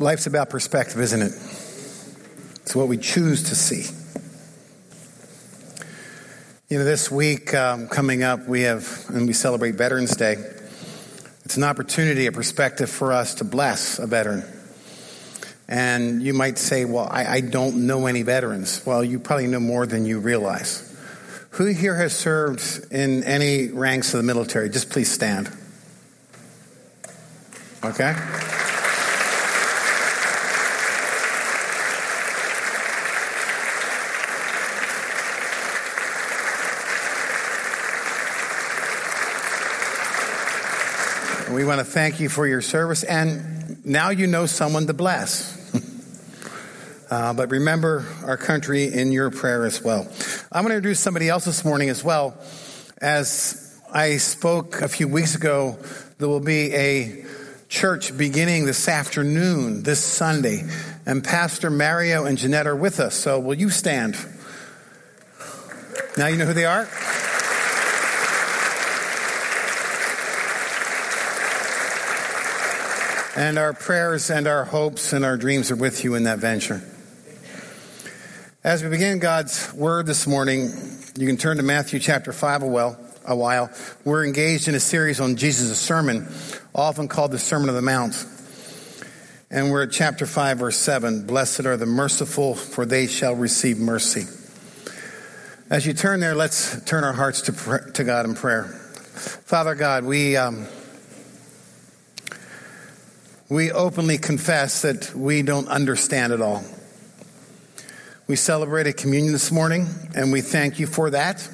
Life's about perspective, isn't it? It's what we choose to see. You know, this week um, coming up, we have, and we celebrate Veterans Day. It's an opportunity, a perspective for us to bless a veteran. And you might say, well, I, I don't know any veterans. Well, you probably know more than you realize. Who here has served in any ranks of the military? Just please stand. Okay? We want to thank you for your service, and now you know someone to bless. uh, but remember our country in your prayer as well. I'm going to introduce somebody else this morning as well. As I spoke a few weeks ago, there will be a church beginning this afternoon, this Sunday, and Pastor Mario and Jeanette are with us. So will you stand? Now you know who they are? And our prayers and our hopes and our dreams are with you in that venture. As we begin God's word this morning, you can turn to Matthew chapter 5 a while. A while. We're engaged in a series on Jesus' sermon, often called the Sermon of the Mount. And we're at chapter 5, verse 7. Blessed are the merciful, for they shall receive mercy. As you turn there, let's turn our hearts to, to God in prayer. Father God, we. Um, we openly confess that we don't understand it all. We celebrated communion this morning, and we thank you for that.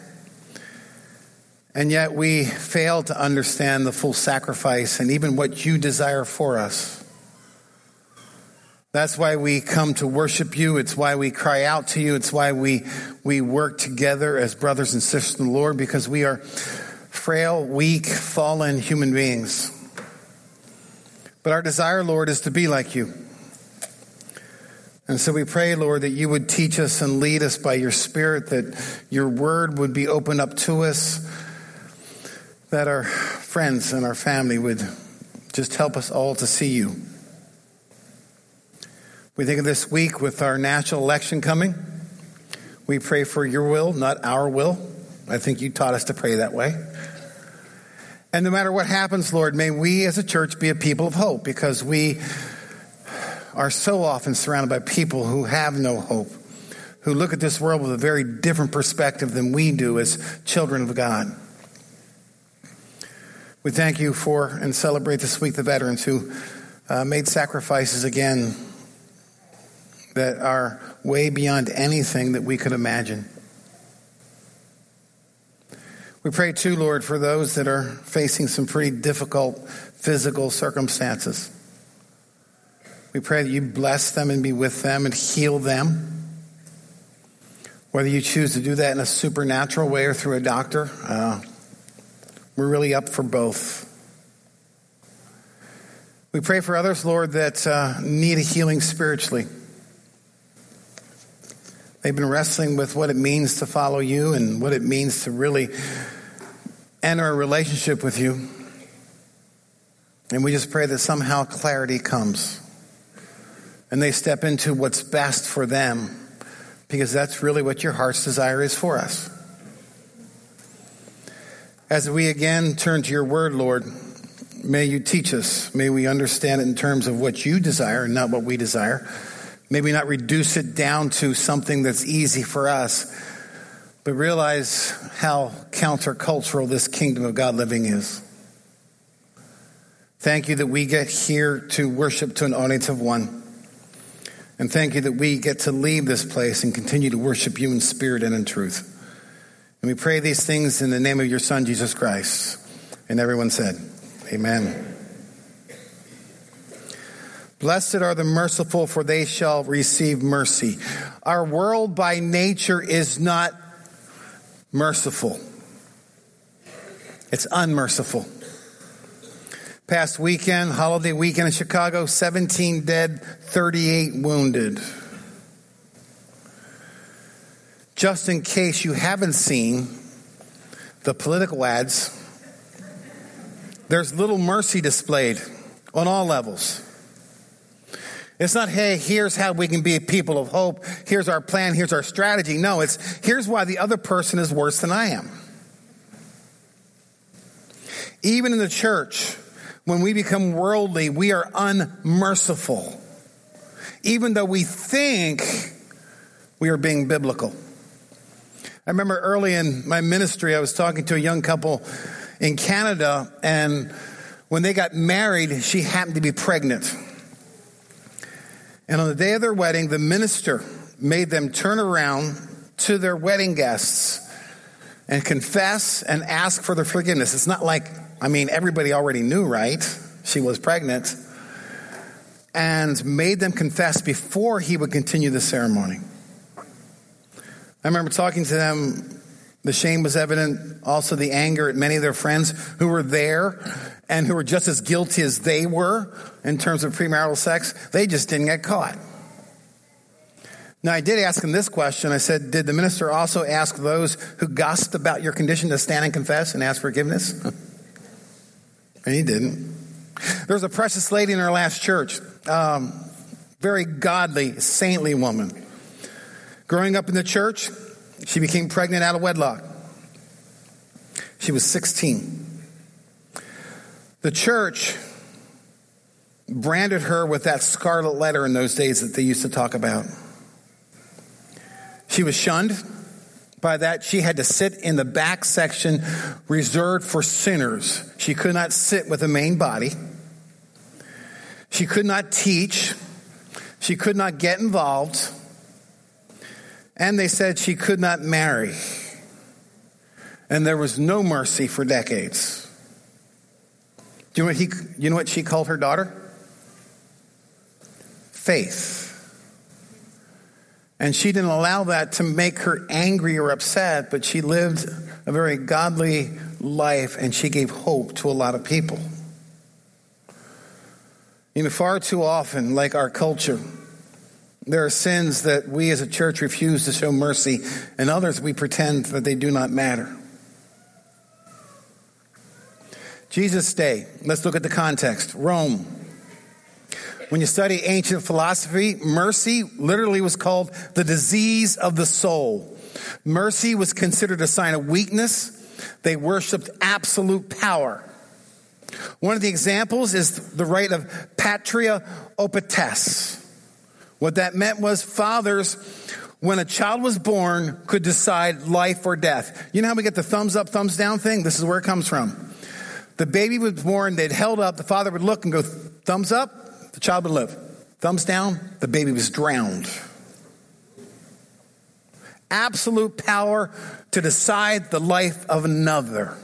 And yet we fail to understand the full sacrifice and even what you desire for us. That's why we come to worship you. It's why we cry out to you. It's why we, we work together as brothers and sisters in the Lord because we are frail, weak, fallen human beings. But our desire, Lord, is to be like you. And so we pray, Lord, that you would teach us and lead us by your Spirit, that your word would be opened up to us, that our friends and our family would just help us all to see you. We think of this week with our national election coming. We pray for your will, not our will. I think you taught us to pray that way. And no matter what happens, Lord, may we as a church be a people of hope because we are so often surrounded by people who have no hope, who look at this world with a very different perspective than we do as children of God. We thank you for and celebrate this week the veterans who uh, made sacrifices again that are way beyond anything that we could imagine. We pray too, Lord, for those that are facing some pretty difficult physical circumstances. We pray that you bless them and be with them and heal them. Whether you choose to do that in a supernatural way or through a doctor, uh, we're really up for both. We pray for others, Lord, that uh, need a healing spiritually. They've been wrestling with what it means to follow you and what it means to really enter a relationship with you. And we just pray that somehow clarity comes and they step into what's best for them because that's really what your heart's desire is for us. As we again turn to your word, Lord, may you teach us. May we understand it in terms of what you desire and not what we desire. May we not reduce it down to something that's easy for us but realize how countercultural this kingdom of God living is. Thank you that we get here to worship to an audience of one. And thank you that we get to leave this place and continue to worship you in spirit and in truth. And we pray these things in the name of your Son, Jesus Christ. And everyone said, Amen. Blessed are the merciful, for they shall receive mercy. Our world by nature is not merciful. It's unmerciful. Past weekend, holiday weekend in Chicago, 17 dead, 38 wounded. Just in case you haven't seen the political ads, there's little mercy displayed on all levels. It's not, hey, here's how we can be a people of hope. Here's our plan. Here's our strategy. No, it's here's why the other person is worse than I am. Even in the church, when we become worldly, we are unmerciful. Even though we think we are being biblical. I remember early in my ministry, I was talking to a young couple in Canada, and when they got married, she happened to be pregnant. And on the day of their wedding, the minister made them turn around to their wedding guests and confess and ask for their forgiveness. It's not like, I mean, everybody already knew, right? She was pregnant. And made them confess before he would continue the ceremony. I remember talking to them. The shame was evident, also the anger at many of their friends who were there and who were just as guilty as they were in terms of premarital sex. They just didn't get caught. Now, I did ask him this question. I said, Did the minister also ask those who gossiped about your condition to stand and confess and ask forgiveness? and he didn't. There was a precious lady in our last church, um, very godly, saintly woman. Growing up in the church, she became pregnant out of wedlock. She was 16. The church branded her with that scarlet letter in those days that they used to talk about. She was shunned. By that, she had to sit in the back section reserved for sinners. She could not sit with the main body. She could not teach. She could not get involved. And they said she could not marry. And there was no mercy for decades. Do you know what, he, you know what she called her daughter? Faith. And she didn't allow that to make her angry or upset, but she lived a very godly life and she gave hope to a lot of people. You know, far too often, like our culture, there are sins that we as a church refuse to show mercy, and others we pretend that they do not matter. Jesus' day, let's look at the context. Rome. When you study ancient philosophy, mercy literally was called the disease of the soul. Mercy was considered a sign of weakness. They worshiped absolute power. One of the examples is the right of patria potestas. What that meant was fathers, when a child was born, could decide life or death. You know how we get the thumbs up, thumbs down thing? This is where it comes from. The baby was born, they'd held up, the father would look and go, thumbs up, the child would live. Thumbs down, the baby was drowned. Absolute power to decide the life of another.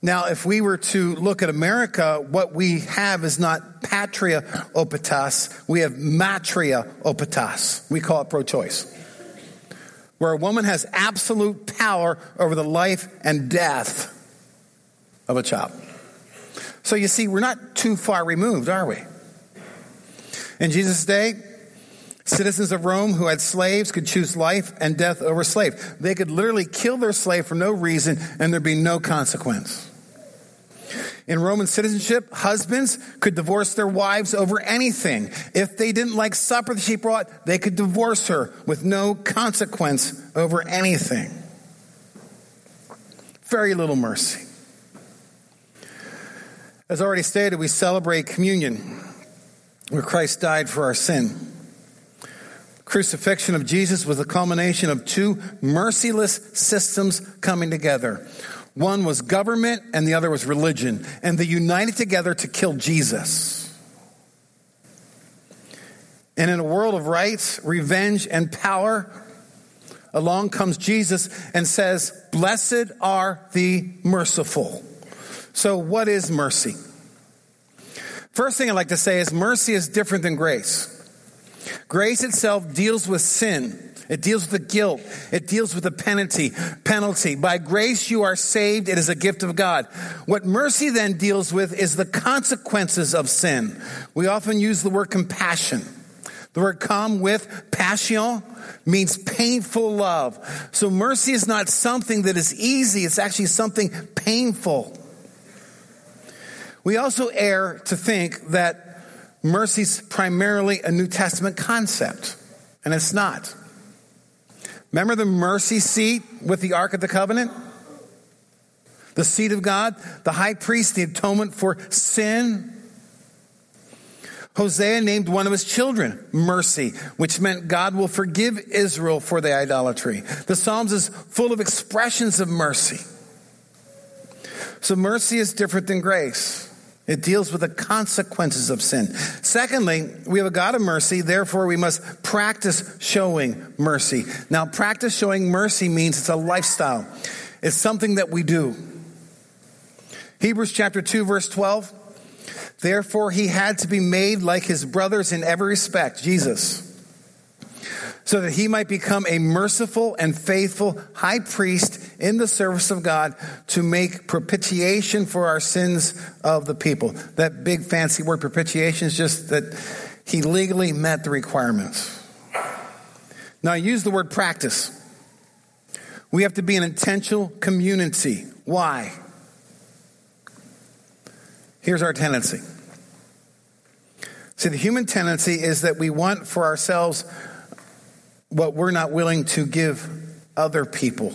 Now, if we were to look at America, what we have is not patria potestas, we have matria potestas. We call it pro choice. Where a woman has absolute power over the life and death of a child. So you see, we're not too far removed, are we? In Jesus' day, citizens of Rome who had slaves could choose life and death over slave. They could literally kill their slave for no reason and there'd be no consequence. In Roman citizenship, husbands could divorce their wives over anything. If they didn't like supper that she brought, they could divorce her with no consequence over anything. Very little mercy. As already stated, we celebrate communion where Christ died for our sin. Crucifixion of Jesus was the culmination of two merciless systems coming together. One was government and the other was religion, and they united together to kill Jesus. And in a world of rights, revenge, and power, along comes Jesus and says, Blessed are the merciful. So, what is mercy? First thing I'd like to say is mercy is different than grace. Grace itself deals with sin. It deals with the guilt. It deals with the penalty. Penalty. By grace you are saved. It is a gift of God. What mercy then deals with is the consequences of sin. We often use the word compassion. The word come with passion means painful love. So mercy is not something that is easy. It's actually something painful. We also err to think that mercy's primarily a New Testament concept, and it's not. Remember the mercy seat with the Ark of the Covenant? The seat of God, the high priest, the atonement for sin. Hosea named one of his children mercy, which meant God will forgive Israel for the idolatry. The Psalms is full of expressions of mercy. So mercy is different than grace. It deals with the consequences of sin. Secondly, we have a God of mercy, therefore we must practice showing mercy. Now, practice showing mercy means it's a lifestyle. It's something that we do. Hebrews chapter 2 verse 12. Therefore he had to be made like his brothers in every respect, Jesus so that he might become a merciful and faithful high priest in the service of God to make propitiation for our sins of the people. That big fancy word propitiation is just that he legally met the requirements. Now I use the word practice. We have to be an intentional community. Why? Here's our tendency. See, the human tendency is that we want for ourselves what we're not willing to give other people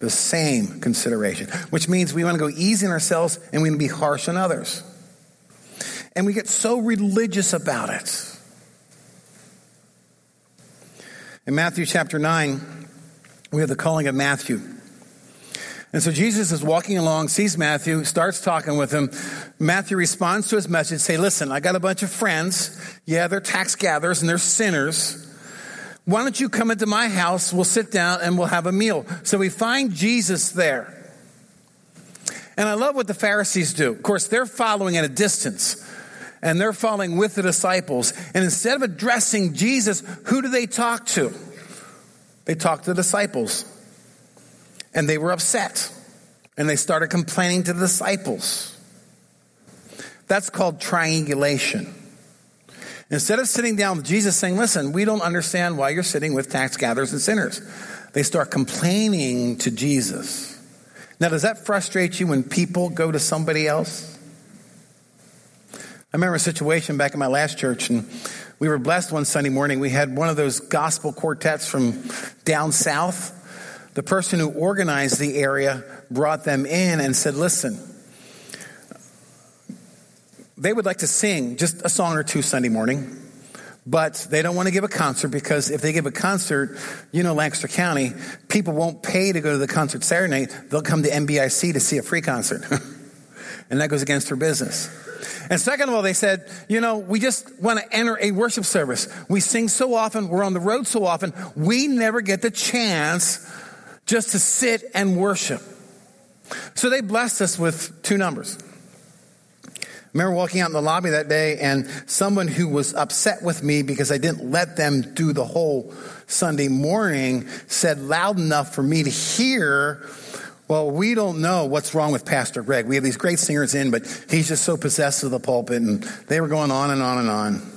the same consideration, which means we want to go easy on ourselves and we want to be harsh on others. And we get so religious about it. In Matthew chapter 9, we have the calling of Matthew. And so Jesus is walking along, sees Matthew, starts talking with him. Matthew responds to his message, say, listen, I got a bunch of friends. Yeah, they're tax gatherers and they're sinners. Why don't you come into my house? We'll sit down and we'll have a meal. So we find Jesus there. And I love what the Pharisees do. Of course, they're following at a distance and they're following with the disciples. And instead of addressing Jesus, who do they talk to? They talk to the disciples. And they were upset. And they started complaining to the disciples. That's called triangulation. Instead of sitting down with Jesus saying, listen, we don't understand why you're sitting with tax gatherers and sinners, they start complaining to Jesus. Now, does that frustrate you when people go to somebody else? I remember a situation back in my last church, and we were blessed one Sunday morning. We had one of those gospel quartets from down south. The person who organized the area brought them in and said, Listen, they would like to sing just a song or two Sunday morning, but they don't want to give a concert because if they give a concert, you know, Lancaster County, people won't pay to go to the concert Saturday night. They'll come to NBIC to see a free concert. and that goes against their business. And second of all, they said, you know, we just want to enter a worship service. We sing so often, we're on the road so often, we never get the chance just to sit and worship. So they blessed us with two numbers remember walking out in the lobby that day and someone who was upset with me because I didn't let them do the whole Sunday morning said loud enough for me to hear, well, we don't know what's wrong with Pastor Greg. We have these great singers in, but he's just so possessed of the pulpit. And they were going on and on and on.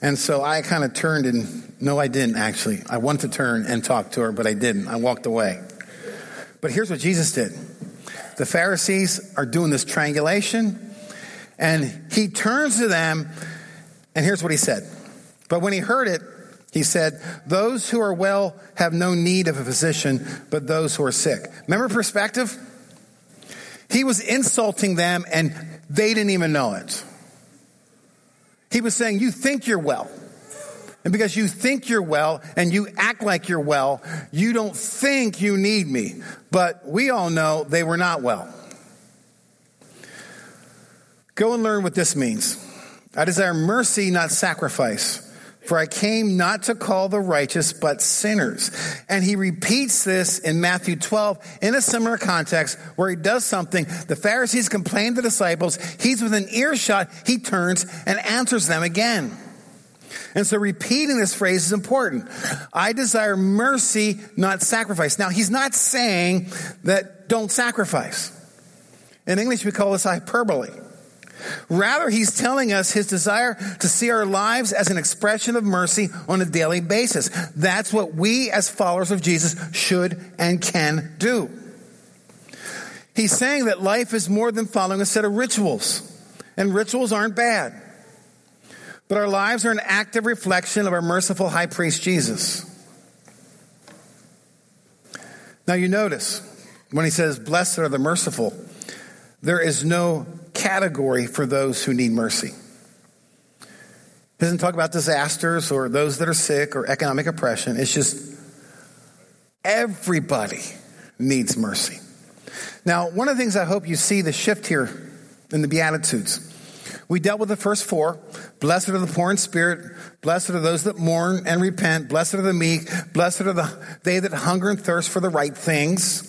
And so I kind of turned and, no, I didn't actually. I wanted to turn and talk to her, but I didn't. I walked away. But here's what Jesus did. The Pharisees are doing this triangulation, and he turns to them, and here's what he said. But when he heard it, he said, Those who are well have no need of a physician, but those who are sick. Remember perspective? He was insulting them, and they didn't even know it. He was saying, You think you're well. And because you think you're well and you act like you're well, you don't think you need me. But we all know they were not well. Go and learn what this means. I desire mercy, not sacrifice. For I came not to call the righteous, but sinners. And he repeats this in Matthew 12 in a similar context where he does something. The Pharisees complain to the disciples. He's within earshot. He turns and answers them again. And so repeating this phrase is important. I desire mercy, not sacrifice. Now, he's not saying that don't sacrifice. In English, we call this hyperbole. Rather, he's telling us his desire to see our lives as an expression of mercy on a daily basis. That's what we as followers of Jesus should and can do. He's saying that life is more than following a set of rituals And rituals aren't bad. But our lives are an active reflection of our merciful high priest Jesus. Now you notice when he says, Blessed are the merciful, there is no category for those who need mercy. He doesn't talk about disasters or those that are sick or economic oppression. It's just everybody needs mercy. Now, one of the things I hope you see the shift here in the Beatitudes. We dealt with the first four. Blessed are the poor in spirit. Blessed are those that mourn and repent. Blessed are the meek. Blessed are the, they that hunger and thirst for the right things.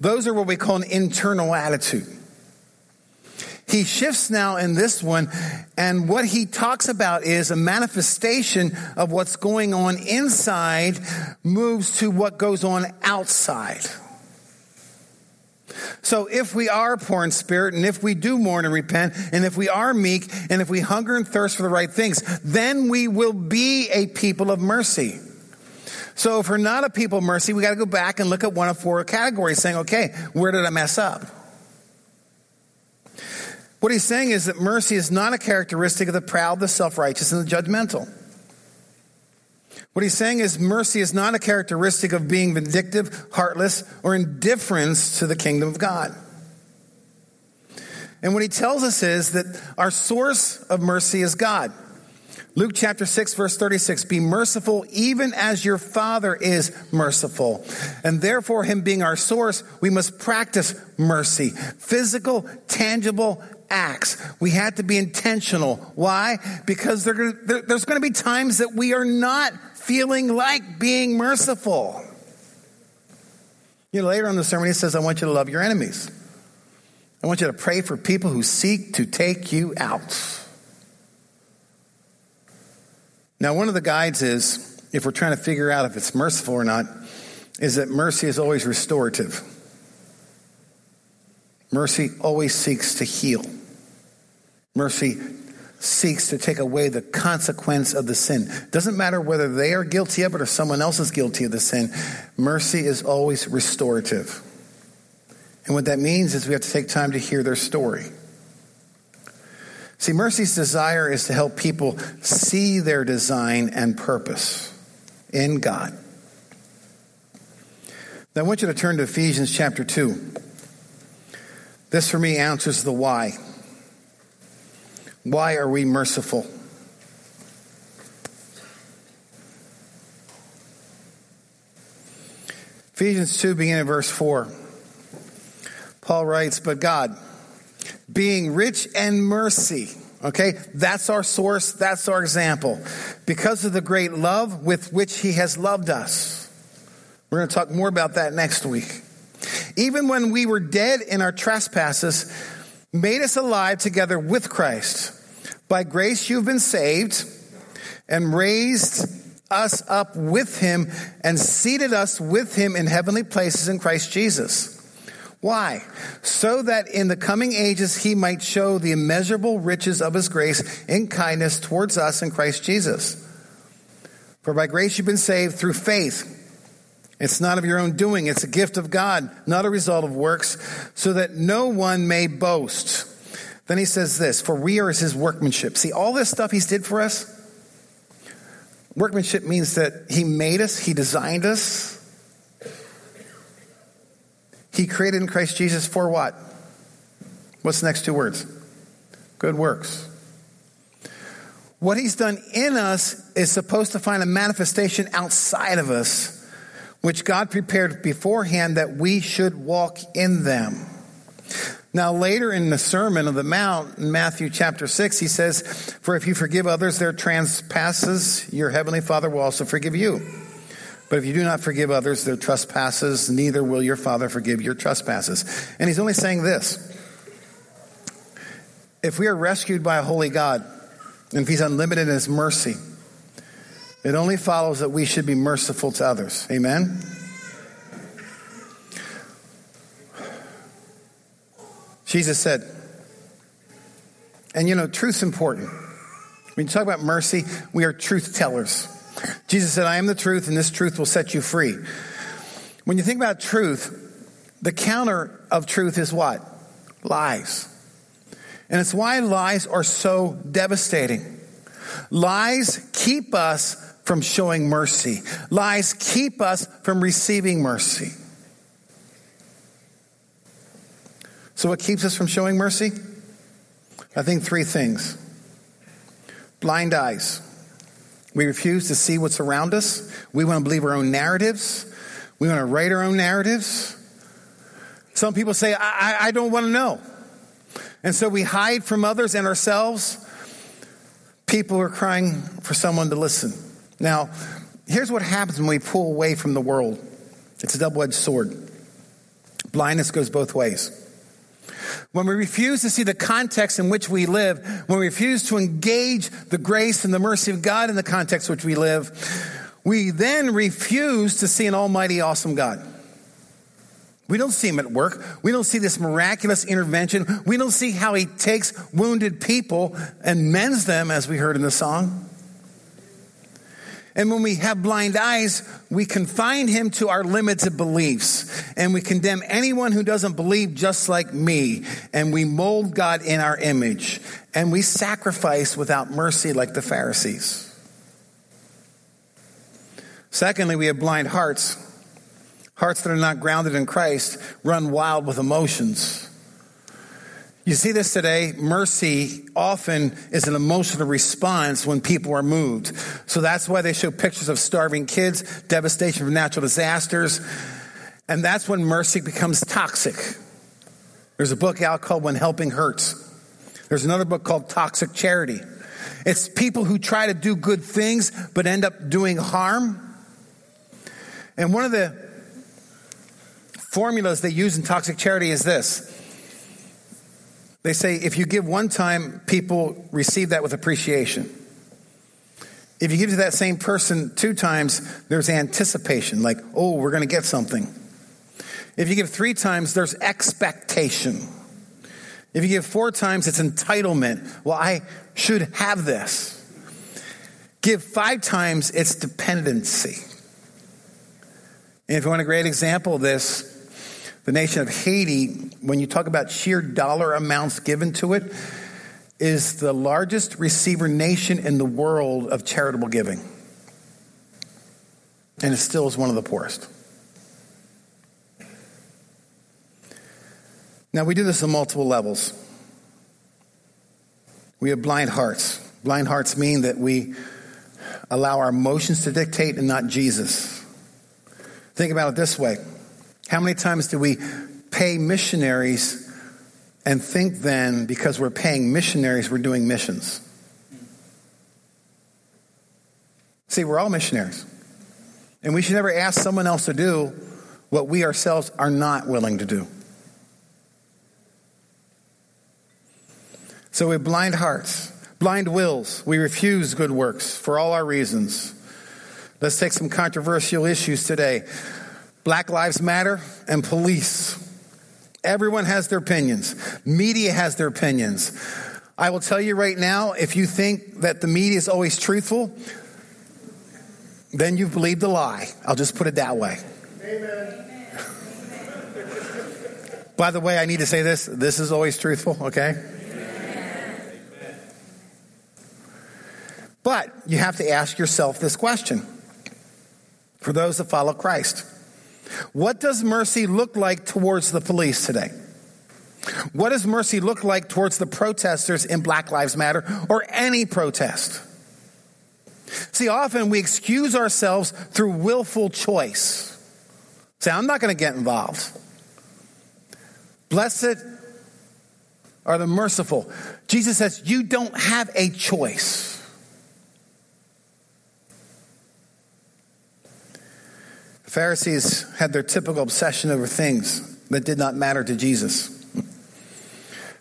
Those are what we call an internal attitude. He shifts now in this one, and what he talks about is a manifestation of what's going on inside moves to what goes on outside. So if we are poor in spirit, and if we do mourn and repent, and if we are meek, and if we hunger and thirst for the right things, then we will be a people of mercy. So if we're not a people of mercy, we got to go back and look at one of four categories saying, okay, where did I mess up? What he's saying is that mercy is not a characteristic of the proud, the self righteous, and the judgmental. What he's saying is mercy is not a characteristic of being vindictive, heartless, or indifference to the kingdom of God. And what he tells us is that our source of mercy is God. Luke chapter 6 verse 36, be merciful even as your father is merciful. And therefore him being our source, we must practice mercy. Physical, tangible, acts. We had to be intentional. Why? Because there, there, there's going to be times that we are not feeling like being merciful. You know, later on the sermon, he says, I want you to love your enemies. I want you to pray for people who seek to take you out. Now, one of the guides is, if we're trying to figure out if it's merciful or not, is that mercy is always restorative. Mercy always seeks to heal. Mercy seeks to take away the consequence of the sin. Doesn't matter whether they are guilty of it or someone else is guilty of the sin. Mercy is always restorative. And what that means is we have to take time to hear their story. See, mercy's desire is to help people see their design and purpose in God. Now, I want you to turn to Ephesians chapter 2. This, for me, answers the why. Why are we merciful? Ephesians 2, beginning at verse 4. Paul writes, But God, being rich in mercy, okay, that's our source, that's our example. Because of the great love with which he has loved us. We're going to talk more about that next week. Even when we were dead in our trespasses, made us alive together with Christ. By grace you've been saved and raised us up with him and seated us with him in heavenly places in Christ Jesus. Why? So that in the coming ages he might show the immeasurable riches of his grace in kindness towards us in Christ Jesus. For by grace you've been saved through faith. It's not of your own doing, it's a gift of God, not a result of works, so that no one may boast. Then he says this, for we are his workmanship. See, all this stuff he's did for us, workmanship means that he made us, he designed us. He created in Christ Jesus for what? What's the next two words? Good works. What he's done in us is supposed to find a manifestation outside of us which God prepared beforehand that we should walk in them. Now, later in the Sermon of the Mount, in Matthew chapter 6, he says, For if you forgive others their trespasses, your heavenly Father will also forgive you. But if you do not forgive others their trespasses, neither will your Father forgive your trespasses. And he's only saying this If we are rescued by a holy God, and if he's unlimited in his mercy, it only follows that we should be merciful to others. Amen? Jesus said, and you know, truth's important. When you talk about mercy, we are truth tellers. Jesus said, I am the truth, and this truth will set you free. When you think about truth, the counter of truth is what? Lies. And it's why lies are so devastating. Lies keep us from showing mercy. Lies keep us from receiving mercy. So, what keeps us from showing mercy? I think three things blind eyes. We refuse to see what's around us. We want to believe our own narratives. We want to write our own narratives. Some people say, I, I don't want to know. And so we hide from others and ourselves. People are crying for someone to listen. Now, here's what happens when we pull away from the world it's a double edged sword. Blindness goes both ways. When we refuse to see the context in which we live, when we refuse to engage the grace and the mercy of God in the context in which we live, we then refuse to see an almighty, awesome God. We don't see him at work. We don't see this miraculous intervention. We don't see how he takes wounded people and mends them, as we heard in the song. And when we have blind eyes, we confine him to our limited beliefs. And we condemn anyone who doesn't believe just like me. And we mold God in our image. And we sacrifice without mercy like the Pharisees. Secondly, we have blind hearts. Hearts that are not grounded in Christ run wild with emotions. You see this today. Mercy often is an emotional response when people are moved. So that's why they show pictures of starving kids, devastation from natural disasters. And that's when mercy becomes toxic. There's a book out called When Helping Hurts. There's another book called Toxic Charity. It's people who try to do good things but end up doing harm. And one of the formulas they use in toxic charity is this they say if you give one time, people receive that with appreciation. If you give to that same person two times, there's anticipation, like, oh, we're going to get something. If you give three times, there's expectation. If you give four times, it's entitlement. Well, I should have this. Give five times, it's dependency. And if you want a great example of this, the nation of Haiti, when you talk about sheer dollar amounts given to it, is the largest receiver nation in the world of charitable giving. And it still is one of the poorest. Now, we do this on multiple levels. We have blind hearts. Blind hearts mean that we allow our emotions to dictate and not Jesus. Think about it this way how many times do we pay missionaries and think then because we're paying missionaries, we're doing missions? See, we're all missionaries. And we should never ask someone else to do what we ourselves are not willing to do. So we have blind hearts, blind wills. We refuse good works for all our reasons. Let's take some controversial issues today. Black Lives Matter and police. Everyone has their opinions. Media has their opinions. I will tell you right now if you think that the media is always truthful, then you've believed a lie. I'll just put it that way. Amen. By the way, I need to say this this is always truthful, okay? But you have to ask yourself this question for those that follow Christ. What does mercy look like towards the police today? What does mercy look like towards the protesters in Black Lives Matter or any protest? See, often we excuse ourselves through willful choice. Say, I'm not going to get involved. Blessed are the merciful. Jesus says, You don't have a choice. Pharisees had their typical obsession over things that did not matter to Jesus.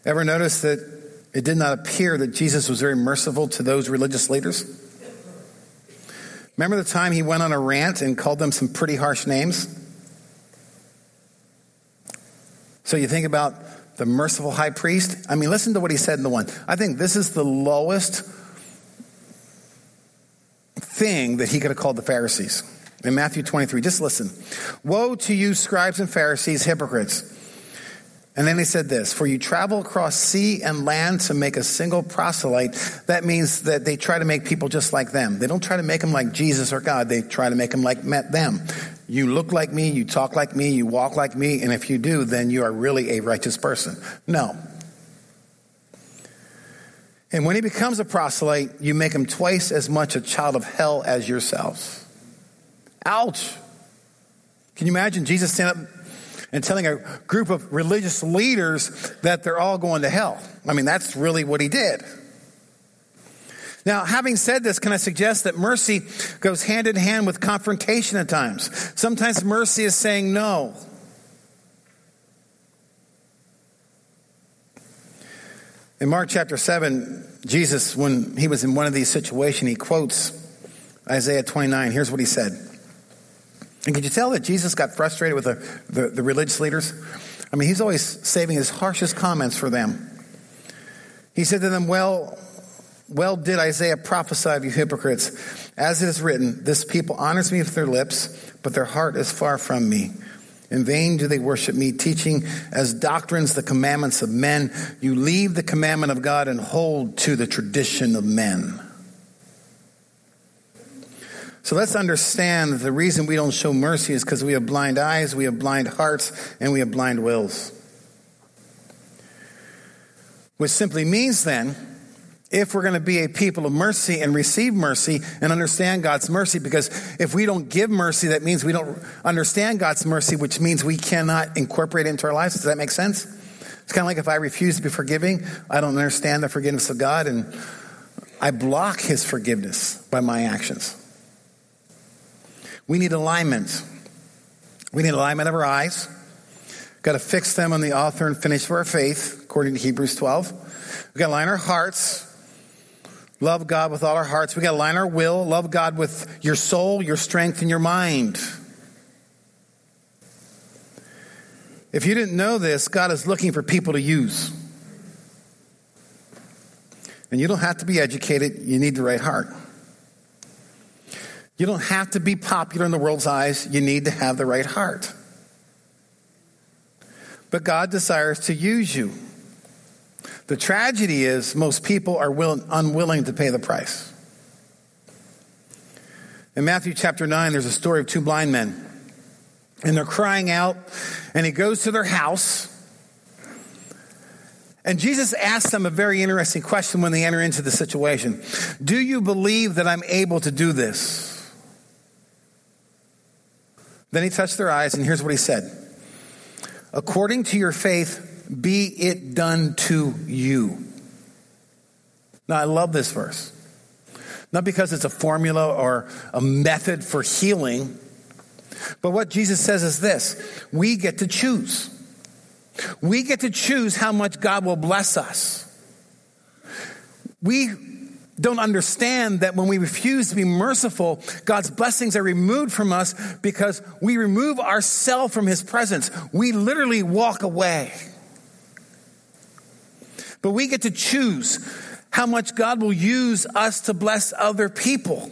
Ever notice that it did not appear that Jesus was very merciful to those religious leaders? Remember the time he went on a rant and called them some pretty harsh names? So you think about the merciful high priest. I mean, listen to what he said in the one. I think this is the lowest thing that he could have called the Pharisees in Matthew 23. Just listen. Woe to you, scribes and Pharisees, hypocrites! And then he said this For you travel across sea and land to make a single proselyte. That means that they try to make people just like them. They don't try to make them like Jesus or God, they try to make them like them. You look like me, you talk like me, you walk like me, and if you do, then you are really a righteous person. No. And when he becomes a proselyte, you make him twice as much a child of hell as yourselves. Ouch. Can you imagine Jesus standing up and telling a group of religious leaders that they're all going to hell. I mean, that's really what he did. Now, having said this, can I suggest that mercy goes hand in hand with confrontation at times? Sometimes mercy is saying no. In Mark chapter 7, Jesus, when he was in one of these situations, he quotes Isaiah 29. Here's what he said. And could you tell that Jesus got frustrated with the, the, the, religious leaders? I mean, he's always saving his harshest comments for them. He said to them, Well, well did Isaiah prophesy of you hypocrites. As it is written, this people honors me with their lips, but their heart is far from me. In vain do they worship me, teaching as doctrines the commandments of men. You leave the commandment of God and hold to the tradition of men. So let's understand that the reason we don't show mercy is because we have blind eyes, we have blind hearts, and we have blind wills. Which simply means then, if we're going to be a people of mercy and receive mercy and understand God's mercy, because if we don't give mercy, that means we don't understand God's mercy, which means we cannot incorporate it into our lives. Does that make sense? It's kind of like if I refuse to be forgiving, I don't understand the forgiveness of God, and I block His forgiveness by my actions. We need alignment. We need alignment of our eyes. Got to fix them on the author and finish of our faith, according to Hebrews 12. We got to align our hearts. Love God with all our hearts. We got to align our will. Love God with your soul, your strength, and your mind. If you didn't know this, God is looking for people to use. And you don't have to be educated, you need the right heart. You don't have to be popular in the world's eyes. You need to have the right heart. But God desires to use you. The tragedy is most people are will, unwilling to pay the price. In Matthew chapter 9, there's a story of two blind men. And they're crying out, and he goes to their house. And Jesus asks them a very interesting question when they enter into the situation Do you believe that I'm able to do this? Then he touched their eyes, and here's what he said According to your faith, be it done to you. Now, I love this verse. Not because it's a formula or a method for healing, but what Jesus says is this we get to choose. We get to choose how much God will bless us. We don't understand that when we refuse to be merciful, God's blessings are removed from us because we remove ourselves from His presence. We literally walk away. But we get to choose how much God will use us to bless other people.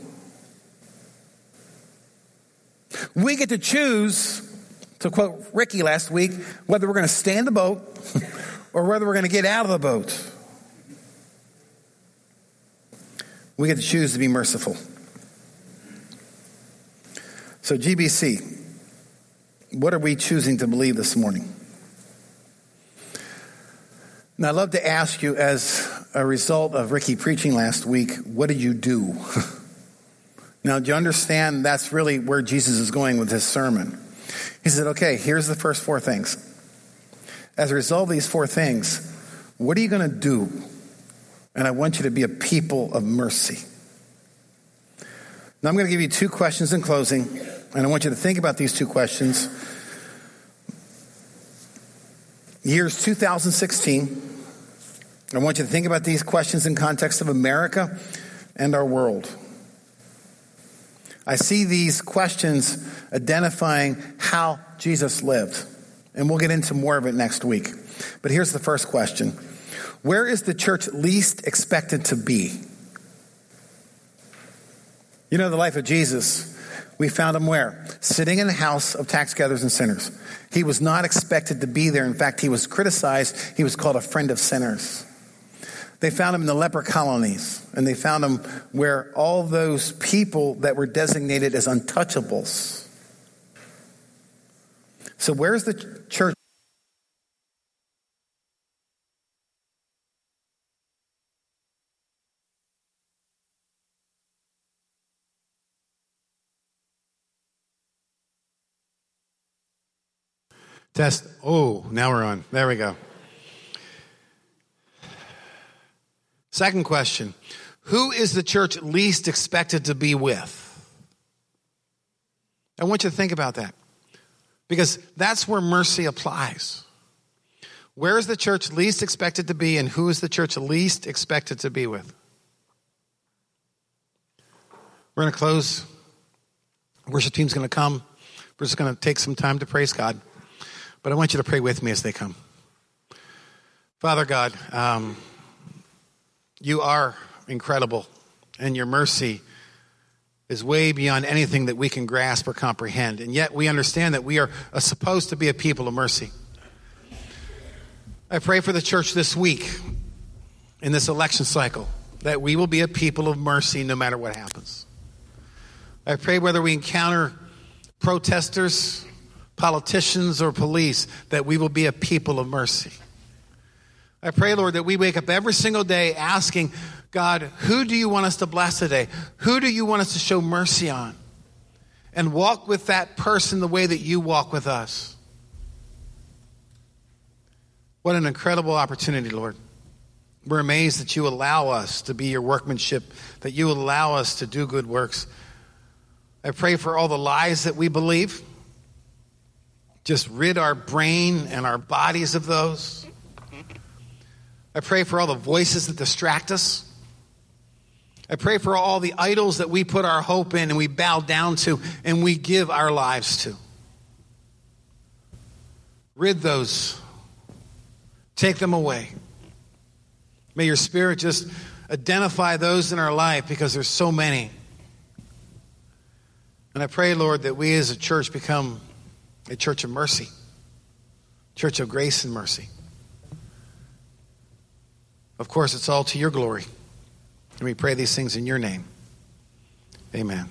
We get to choose, to quote Ricky last week, whether we're going to stay in the boat or whether we're going to get out of the boat. We get to choose to be merciful. So, GBC, what are we choosing to believe this morning? Now, I'd love to ask you, as a result of Ricky preaching last week, what did you do? now, do you understand that's really where Jesus is going with his sermon? He said, okay, here's the first four things. As a result of these four things, what are you going to do and I want you to be a people of mercy. Now, I'm going to give you two questions in closing, and I want you to think about these two questions. Year's 2016. I want you to think about these questions in context of America and our world. I see these questions identifying how Jesus lived, and we'll get into more of it next week. But here's the first question where is the church least expected to be? You know, the life of Jesus, We found him where? Sitting in the house of tax gatherers and sinners. He was not expected to be there. In fact, he was criticized. He was called a friend of sinners. They found him in the leper colonies, and they found him where all those people that were designated as untouchables. So, where's the church? Test. Oh, now we're on. There we go. Second question Who is the church least expected to be with? I want you to think about that because that's where mercy applies. Where is the church least expected to be, and who is the church least expected to be with? We're going to close. Worship team's going to come. We're just going to take some time to praise God. But I want you to pray with me as they come. Father God, um, you are incredible, and your mercy is way beyond anything that we can grasp or comprehend. And yet we understand that we are supposed to be a people of mercy. I pray for the church this week in this election cycle that we will be a people of mercy no matter what happens. I pray whether we encounter protesters, politicians, or police, that we will be a people of mercy. I pray, Lord, that we wake up every single day asking, God, who do you want us to bless today? Who do you want us to show mercy on? And walk with that person the way that you walk with us. What an incredible opportunity, Lord. We're amazed that you allow us to be your workmanship, that you allow us to do good works. I pray for all the lies that we believe. Just rid our brain and our bodies of those. I pray for all the voices that distract us. I pray for all the idols that we put our hope in and we bow down to and we give our lives to. Rid those, take them away. May your spirit just identify those in our life because there's so many. And I pray, Lord, that we as a church become a church of mercy, church of grace and mercy. Of course, it's all to your glory. And we pray these things in your name. Amen.